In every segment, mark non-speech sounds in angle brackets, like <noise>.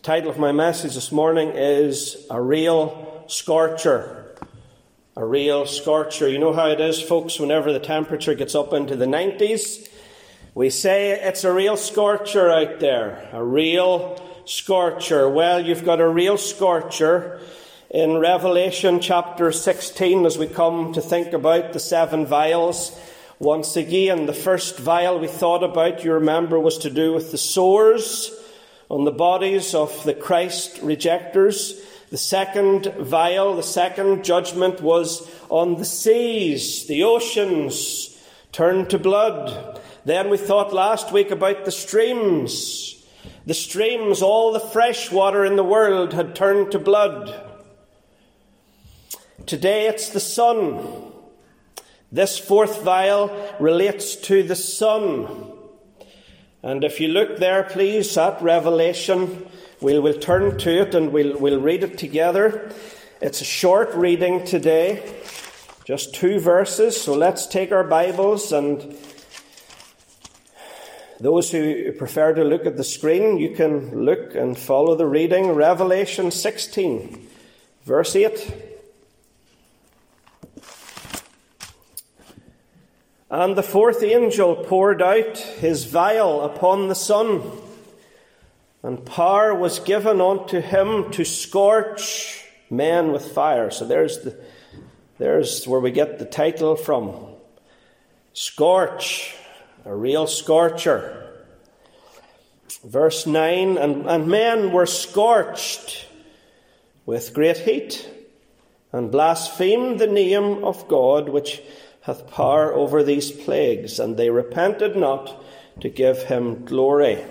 The title of my message this morning is A Real Scorcher. A real scorcher. You know how it is, folks, whenever the temperature gets up into the 90s, we say it's a real scorcher out there. A real scorcher. Well, you've got a real scorcher in Revelation chapter 16 as we come to think about the seven vials. Once again, the first vial we thought about, you remember, was to do with the sores on the bodies of the Christ rejectors. The second vial, the second judgment was on the seas, the oceans turned to blood. Then we thought last week about the streams. The streams, all the fresh water in the world had turned to blood. Today it's the sun. This fourth vial relates to the sun. And if you look there, please, at Revelation, we'll, we'll turn to it and we'll, we'll read it together. It's a short reading today, just two verses. So let's take our Bibles and those who prefer to look at the screen, you can look and follow the reading. Revelation 16, verse 8. And the fourth angel poured out his vial upon the sun, and power was given unto him to scorch men with fire. So there's, the, there's where we get the title from. Scorch, a real scorcher. Verse 9 and, and men were scorched with great heat, and blasphemed the name of God, which hath power over these plagues, and they repented not to give him glory.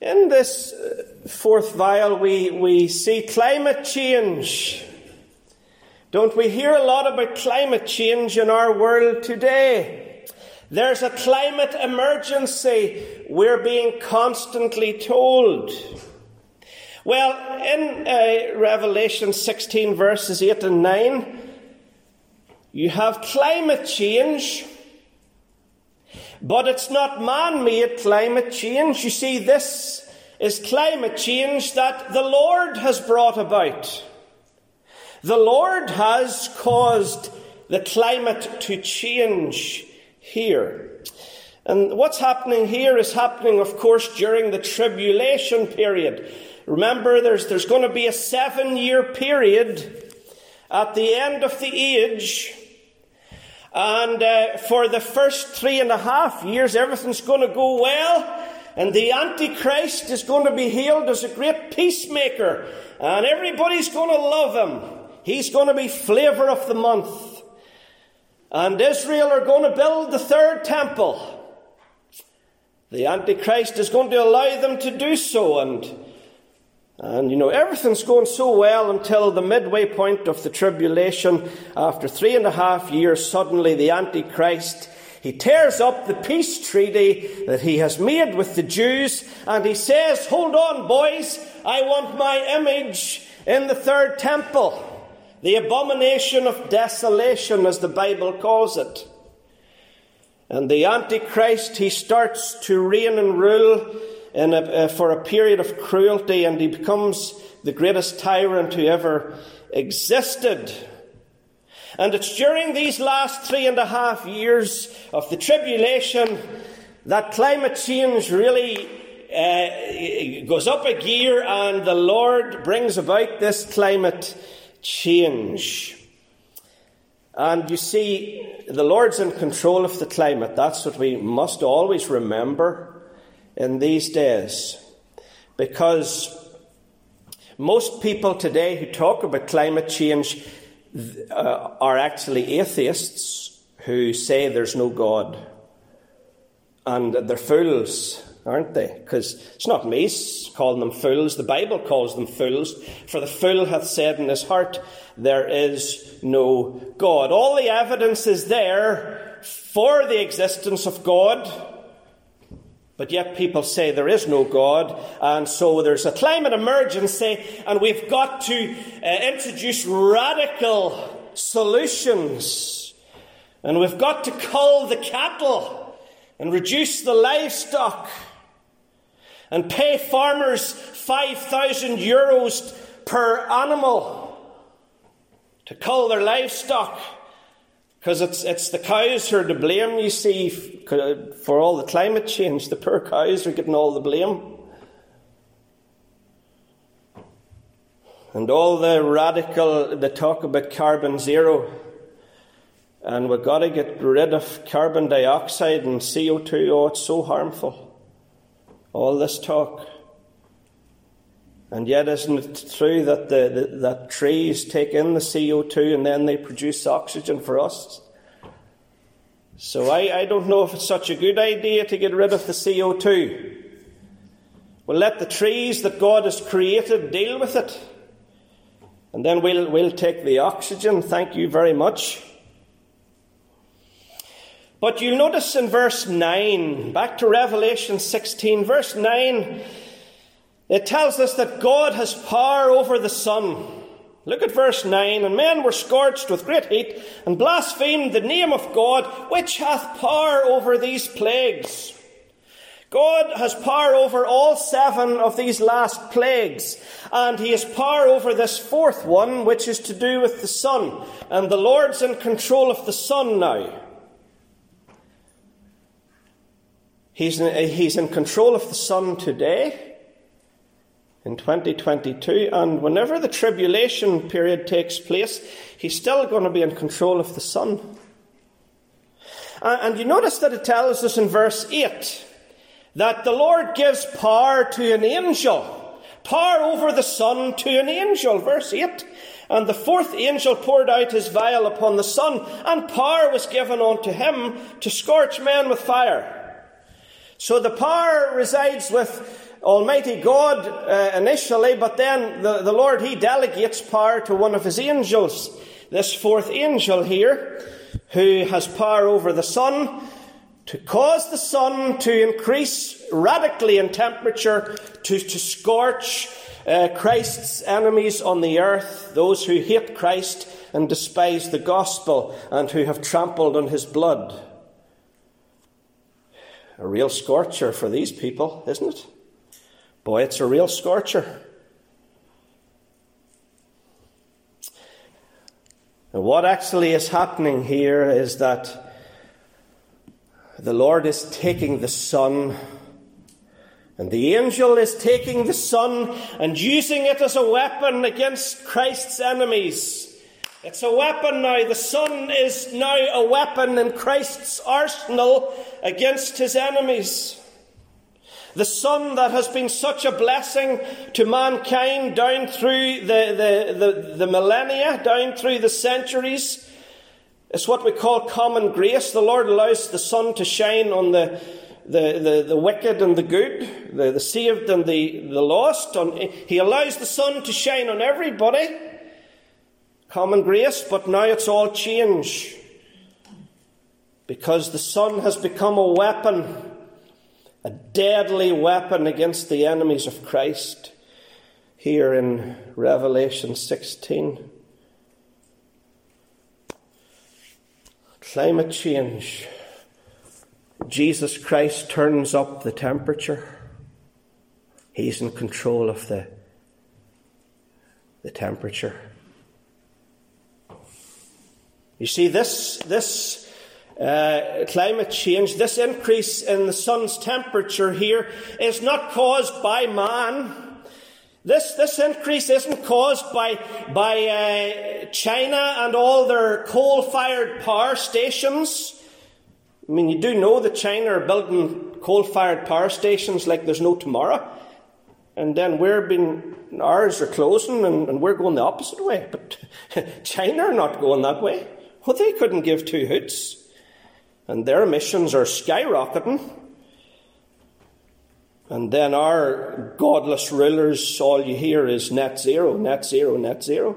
In this uh, fourth vial, we, we see climate change. Don't we hear a lot about climate change in our world today? There's a climate emergency, we're being constantly told. Well, in uh, Revelation 16, verses 8 and 9, you have climate change, but it's not man made climate change. You see, this is climate change that the Lord has brought about. The Lord has caused the climate to change here. And what's happening here is happening, of course, during the tribulation period. Remember, there's, there's going to be a seven year period at the end of the age. And uh, for the first three and a half years, everything's going to go well. And the Antichrist is going to be hailed as a great peacemaker. And everybody's going to love him. He's going to be flavour of the month. And Israel are going to build the third temple. The Antichrist is going to allow them to do so. And and you know, everything's going so well until the midway point of the tribulation. After three and a half years, suddenly the Antichrist, he tears up the peace treaty that he has made with the Jews and he says, Hold on, boys, I want my image in the third temple. The abomination of desolation, as the Bible calls it. And the Antichrist, he starts to reign and rule a, uh, for a period of cruelty, and he becomes the greatest tyrant who ever existed. And it's during these last three and a half years of the tribulation that climate change really uh, goes up a gear, and the Lord brings about this climate change. And you see, the Lord's in control of the climate. That's what we must always remember in these days because most people today who talk about climate change uh, are actually atheists who say there's no God. And they're fools, aren't they? Because it's not me calling them fools, the Bible calls them fools. For the fool hath said in his heart, There is no God. All the evidence is there for the existence of God. But yet people say there is no God, and so there's a climate emergency, and we've got to uh, introduce radical solutions. And we've got to cull the cattle and reduce the livestock. and pay farmers 5,000 euros per animal to cull their livestock. Because it's, it's the cows who are to blame, you see, for all the climate change. The poor cows are getting all the blame. And all the radical, the talk about carbon zero. And we've got to get rid of carbon dioxide and CO2. Oh, it's so harmful. All this talk. And yet, isn't it true that, the, the, that trees take in the CO2 and then they produce oxygen for us? So I, I don't know if it's such a good idea to get rid of the CO2. We'll let the trees that God has created deal with it. And then we'll, we'll take the oxygen. Thank you very much. But you'll notice in verse 9, back to Revelation 16, verse 9, it tells us that God has power over the sun. Look at verse 9. And men were scorched with great heat and blasphemed the name of God, which hath power over these plagues. God has power over all seven of these last plagues, and he has power over this fourth one, which is to do with the sun. And the Lord's in control of the sun now. He's in, he's in control of the sun today in 2022, and whenever the tribulation period takes place, he's still going to be in control of the sun. And you notice that it tells us in verse 8 that the Lord gives power to an angel, power over the sun to an angel, verse 8. And the fourth angel poured out his vial upon the sun, and power was given unto him to scorch men with fire. So the power resides with Almighty God uh, initially, but then the, the Lord, He delegates power to one of His angels. This fourth angel here, who has power over the sun, to cause the sun to increase radically in temperature, to, to scorch uh, Christ's enemies on the earth, those who hate Christ and despise the gospel and who have trampled on his blood. A real scorcher for these people, isn't it? Boy, it's a real scorcher. And what actually is happening here is that the Lord is taking the sun, and the angel is taking the sun and using it as a weapon against Christ's enemies. It's a weapon now. The sun is now a weapon in Christ's arsenal against his enemies. The sun that has been such a blessing to mankind down through the, the, the, the millennia, down through the centuries. It's what we call common grace. The Lord allows the sun to shine on the, the, the, the wicked and the good, the, the saved and the, the lost. On, he allows the sun to shine on everybody. Common grace, but now it's all change. Because the sun has become a weapon a deadly weapon against the enemies of Christ here in Revelation 16. Climate change. Jesus Christ turns up the temperature. He's in control of the, the temperature. You see, this, this uh, climate change, this increase in the sun's temperature here is not caused by man. This, this increase isn't caused by, by uh, China and all their coal fired power stations. I mean, you do know that China are building coal fired power stations like there's no tomorrow. And then we're being, ours are closing and, and we're going the opposite way. But <laughs> China are not going that way. Well, they couldn't give two hoots and their emissions are skyrocketing. And then our godless rulers, all you hear is net zero, net zero, net zero.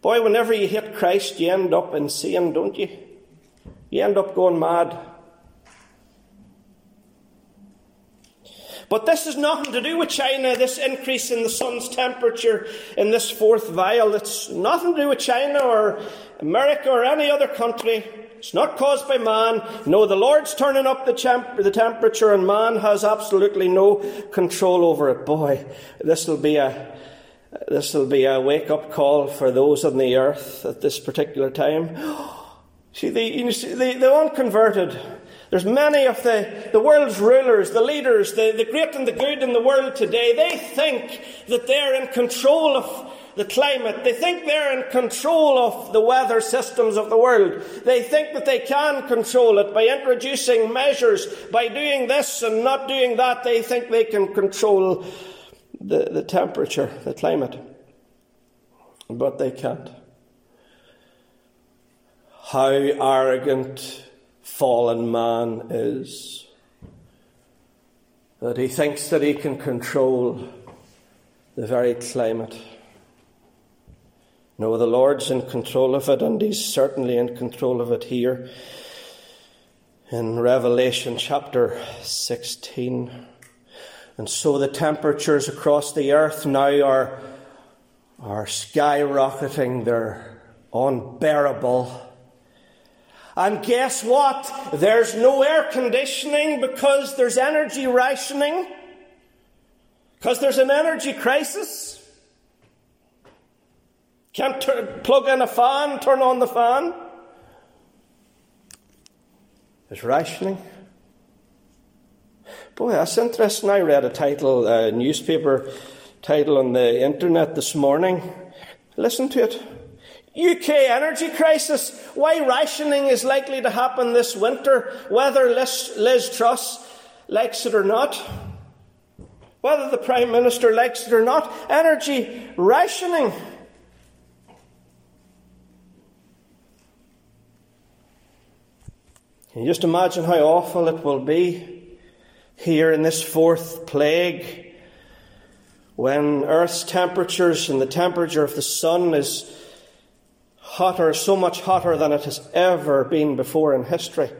Boy, whenever you hit Christ, you end up insane, don't you? You end up going mad. But this has nothing to do with China, this increase in the sun's temperature in this fourth vial. It's nothing to do with China or America or any other country. It's not caused by man. No, the Lord's turning up the, temp- the temperature, and man has absolutely no control over it. Boy, this will be a this will be a wake up call for those on the earth at this particular time. <gasps> See, the, you see, the, the unconverted, there's many of the, the world's rulers, the leaders, the, the great and the good in the world today, they think that they're in control of the climate. They think they're in control of the weather systems of the world. They think that they can control it by introducing measures, by doing this and not doing that. They think they can control the, the temperature, the climate. But they can't. How arrogant fallen man is. That he thinks that he can control the very climate. No, the Lord's in control of it, and He's certainly in control of it here in Revelation chapter 16. And so the temperatures across the earth now are, are skyrocketing, they're unbearable. And guess what? There's no air conditioning because there's energy rationing, because there's an energy crisis. Can't plug in a fan, turn on the fan. There's rationing. Boy, that's interesting. I read a title, a newspaper title on the internet this morning. Listen to it. UK energy crisis. Why rationing is likely to happen this winter, whether Liz, Liz Truss likes it or not. Whether the Prime Minister likes it or not. Energy rationing. Can you just imagine how awful it will be here in this fourth plague when Earth's temperatures and the temperature of the sun is hotter, so much hotter than it has ever been before in history?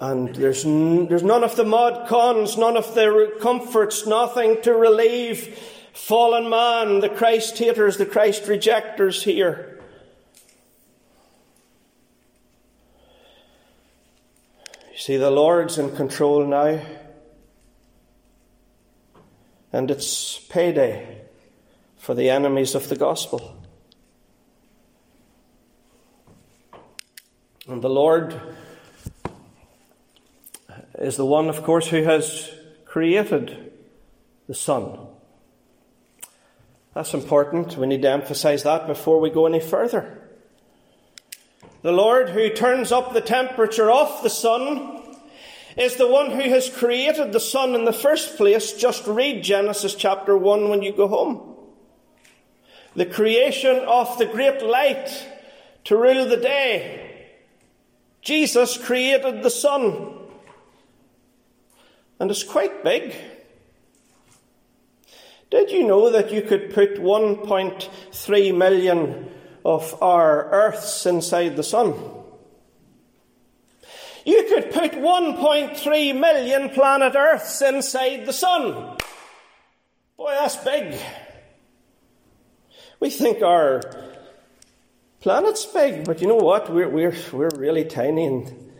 And there's, n- there's none of the mod cons, none of the comforts, nothing to relieve fallen man, the Christ haters, the Christ rejectors here. See, the Lord's in control now. And it's payday for the enemies of the gospel. And the Lord is the one, of course, who has created the sun. That's important. We need to emphasize that before we go any further. The Lord who turns up the temperature of the sun is the one who has created the sun in the first place. Just read Genesis chapter 1 when you go home. The creation of the great light to rule the day. Jesus created the sun. And it's quite big. Did you know that you could put 1.3 million of our Earths inside the Sun. You could put 1.3 million planet Earths inside the Sun. Boy, that's big. We think our planet's big, but you know what? We're, we're, we're really tiny in,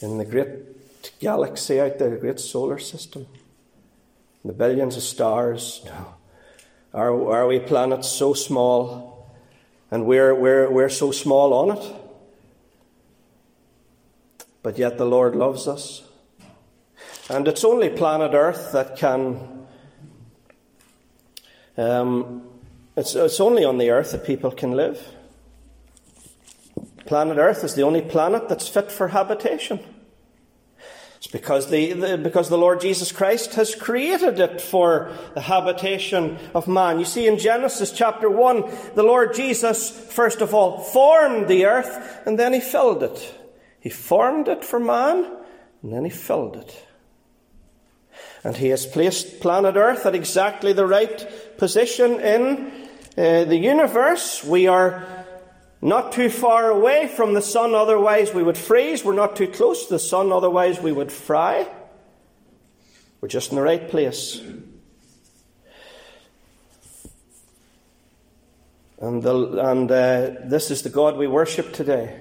in the great galaxy out there, the great solar system. The billions of stars. No. Are, are we planets so small and we're, we're, we're so small on it. But yet the Lord loves us. And it's only planet Earth that can. Um, it's, it's only on the Earth that people can live. Planet Earth is the only planet that's fit for habitation. It's because the, the, because the Lord Jesus Christ has created it for the habitation of man. You see, in Genesis chapter 1, the Lord Jesus, first of all, formed the earth and then he filled it. He formed it for man and then he filled it. And he has placed planet Earth at exactly the right position in uh, the universe. We are not too far away from the sun, otherwise we would freeze. We're not too close to the sun, otherwise we would fry. We're just in the right place. And, the, and uh, this is the God we worship today.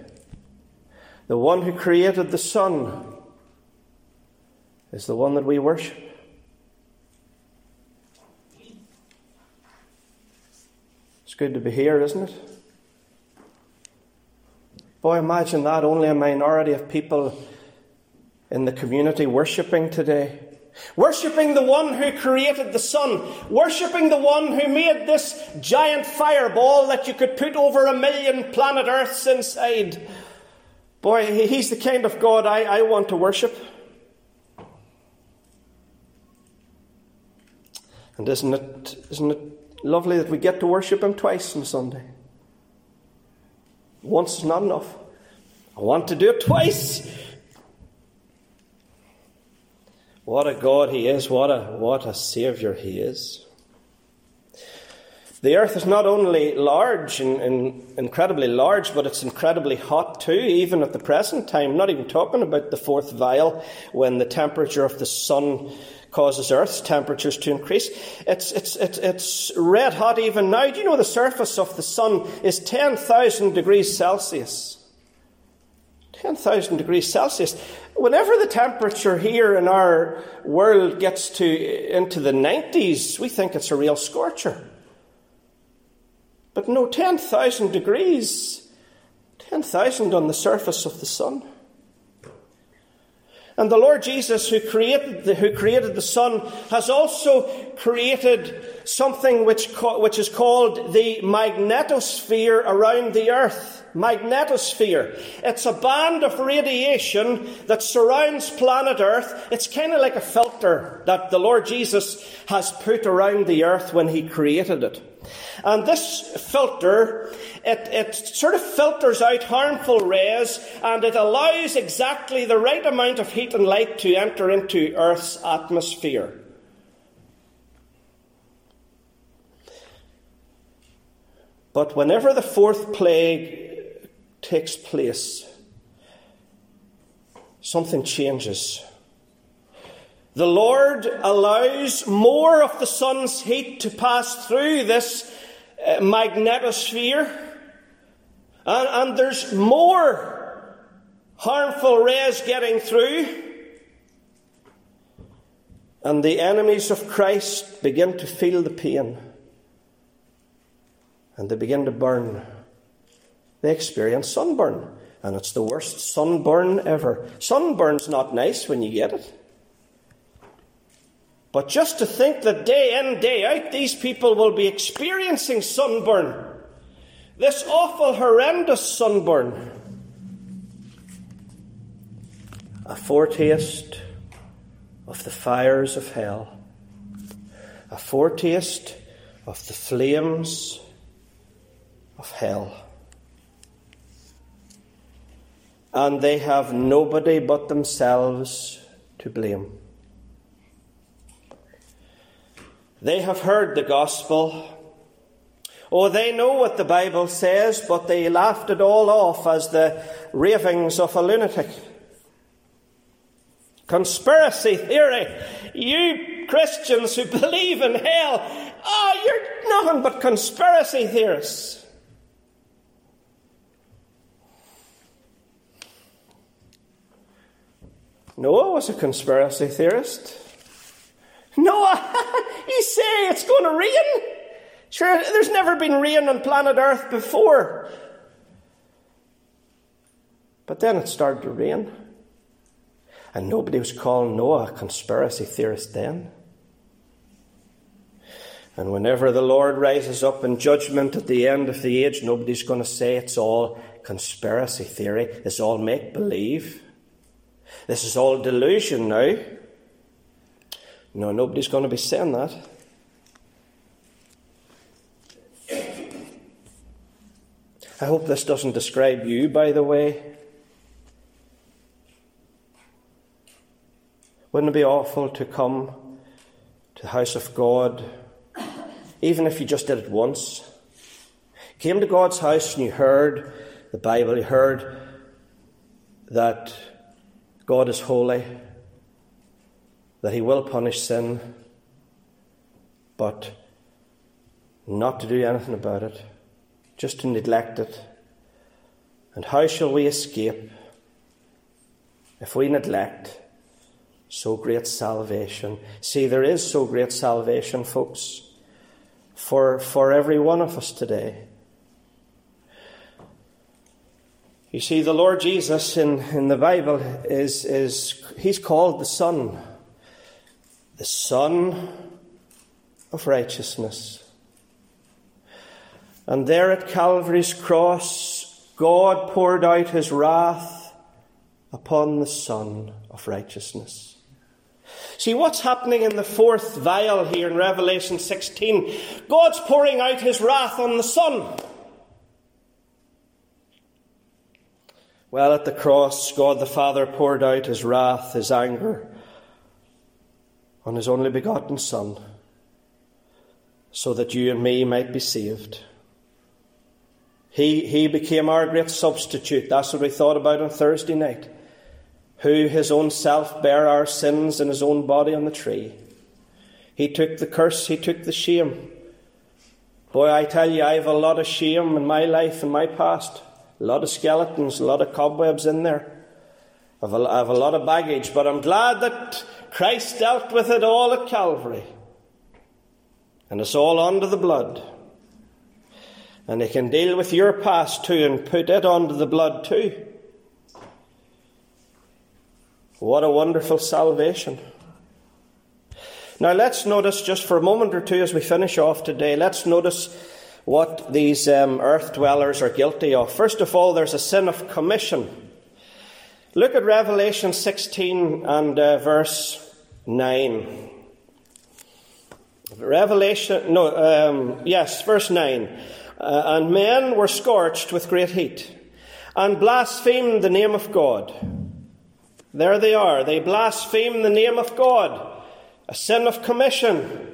The one who created the sun is the one that we worship. It's good to be here, isn't it? Boy, imagine that only a minority of people in the community worshipping today. Worshipping the one who created the sun. Worshipping the one who made this giant fireball that you could put over a million planet Earths inside. Boy, he's the kind of God I, I want to worship. And isn't it, isn't it lovely that we get to worship him twice on Sunday? Once is not enough. I want to do it twice. What a God He is, what a, what a Saviour He is. The earth is not only large and, and, incredibly large, but it's incredibly hot too, even at the present time. not even talking about the fourth vial when the temperature of the sun causes Earth's temperatures to increase. It's, it's, it's, it's red hot even now. Do you know the surface of the sun is 10,000 degrees Celsius? 10,000 degrees Celsius. Whenever the temperature here in our world gets to into the 90s, we think it's a real scorcher. But no, 10,000 degrees, 10,000 on the surface of the sun. And the Lord Jesus, who created the, who created the sun, has also created something which, which is called the magnetosphere around the earth. Magnetosphere. It's a band of radiation that surrounds planet Earth. It's kind of like a filter that the Lord Jesus has put around the earth when he created it. And this filter, it, it sort of filters out harmful rays and it allows exactly the right amount of heat and light to enter into Earth's atmosphere. But whenever the fourth plague takes place, something changes. The Lord allows more of the sun's heat to pass through this uh, magnetosphere, and, and there's more harmful rays getting through. And the enemies of Christ begin to feel the pain. And they begin to burn. They experience sunburn. And it's the worst sunburn ever. Sunburn's not nice when you get it. But just to think that day in, day out, these people will be experiencing sunburn, this awful, horrendous sunburn, a foretaste of the fires of hell, a foretaste of the flames of hell. And they have nobody but themselves to blame. They have heard the gospel. Oh, they know what the Bible says, but they laughed it all off as the ravings of a lunatic. Conspiracy theory. You Christians who believe in hell, oh, you're nothing but conspiracy theorists. Noah was a conspiracy theorist. Noah, <laughs> you say it's going to rain? Sure, there's never been rain on planet Earth before. But then it started to rain. And nobody was calling Noah a conspiracy theorist then. And whenever the Lord rises up in judgment at the end of the age, nobody's going to say it's all conspiracy theory, it's all make believe. This is all delusion now. No, nobody's going to be saying that. I hope this doesn't describe you, by the way. Wouldn't it be awful to come to the house of God, even if you just did it once? Came to God's house and you heard the Bible, you heard that God is holy, that He will punish sin, but not to do anything about it, just to neglect it. And how shall we escape if we neglect so great salvation? See, there is so great salvation, folks, for, for every one of us today. You see, the Lord Jesus in, in the Bible is, is he's called the Son, the Son of righteousness. And there at Calvary's cross, God poured out his wrath upon the Son of righteousness. See what's happening in the fourth vial here in Revelation 16? God's pouring out his wrath on the Son. Well, at the cross, God the Father poured out his wrath, his anger, on his only begotten Son, so that you and me might be saved. He, he became our great substitute. That's what we thought about on Thursday night. Who his own self bare our sins in his own body on the tree. He took the curse, he took the shame. Boy, I tell you, I have a lot of shame in my life and my past. A lot of skeletons, a lot of cobwebs in there. I have, a, I have a lot of baggage, but I'm glad that Christ dealt with it all at Calvary. And it's all under the blood. And He can deal with your past too and put it under the blood too. What a wonderful salvation. Now let's notice just for a moment or two as we finish off today, let's notice what these um, earth dwellers are guilty of. First of all, there's a sin of commission. Look at Revelation 16 and uh, verse 9. Revelation, no, um, yes, verse 9. Uh, and men were scorched with great heat and blasphemed the name of God. There they are. They blaspheme the name of God. A sin of commission.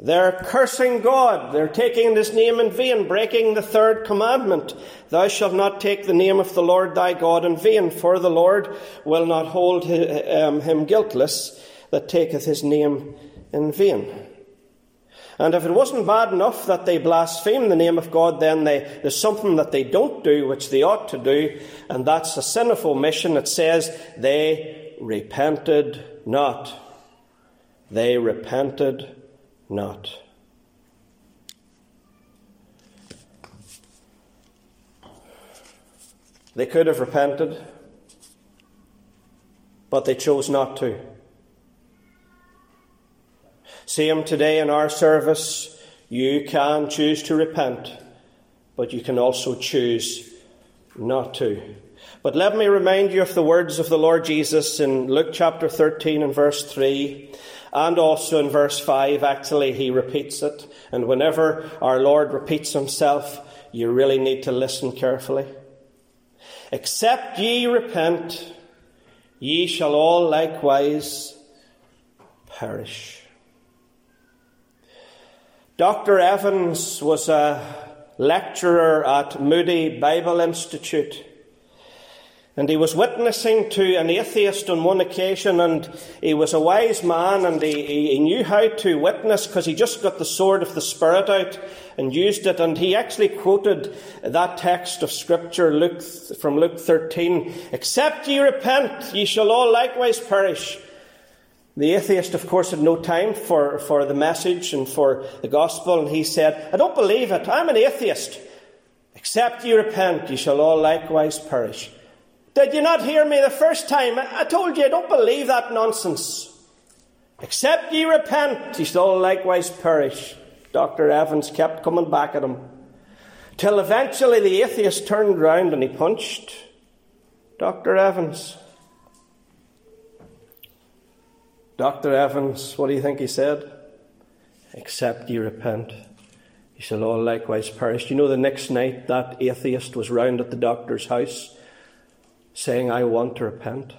They're cursing God. They're taking his name in vain, breaking the third commandment. Thou shalt not take the name of the Lord thy God in vain, for the Lord will not hold um, him guiltless that taketh his name in vain. And if it wasn't bad enough that they blaspheme the name of God, then they, there's something that they don't do which they ought to do, and that's a sinful of omission. It says they repented not. They repented not. They could have repented, but they chose not to. Same today in our service, you can choose to repent, but you can also choose not to. But let me remind you of the words of the Lord Jesus in Luke chapter 13 and verse 3. And also in verse 5, actually, he repeats it. And whenever our Lord repeats himself, you really need to listen carefully. Except ye repent, ye shall all likewise perish. Dr. Evans was a lecturer at Moody Bible Institute. And he was witnessing to an atheist on one occasion, and he was a wise man, and he, he knew how to witness because he just got the sword of the Spirit out and used it. And he actually quoted that text of Scripture Luke, from Luke 13 Except ye repent, ye shall all likewise perish. The atheist, of course, had no time for, for the message and for the gospel, and he said, I don't believe it. I'm an atheist. Except ye repent, ye shall all likewise perish. Did you not hear me the first time? I told you I don't believe that nonsense. Except ye repent, ye shall likewise perish. Dr. Evans kept coming back at him. Till eventually the atheist turned round and he punched Dr. Evans. Dr. Evans, what do you think he said? Except ye repent, ye shall all likewise perish. You know, the next night that atheist was round at the doctor's house saying, I want to repent.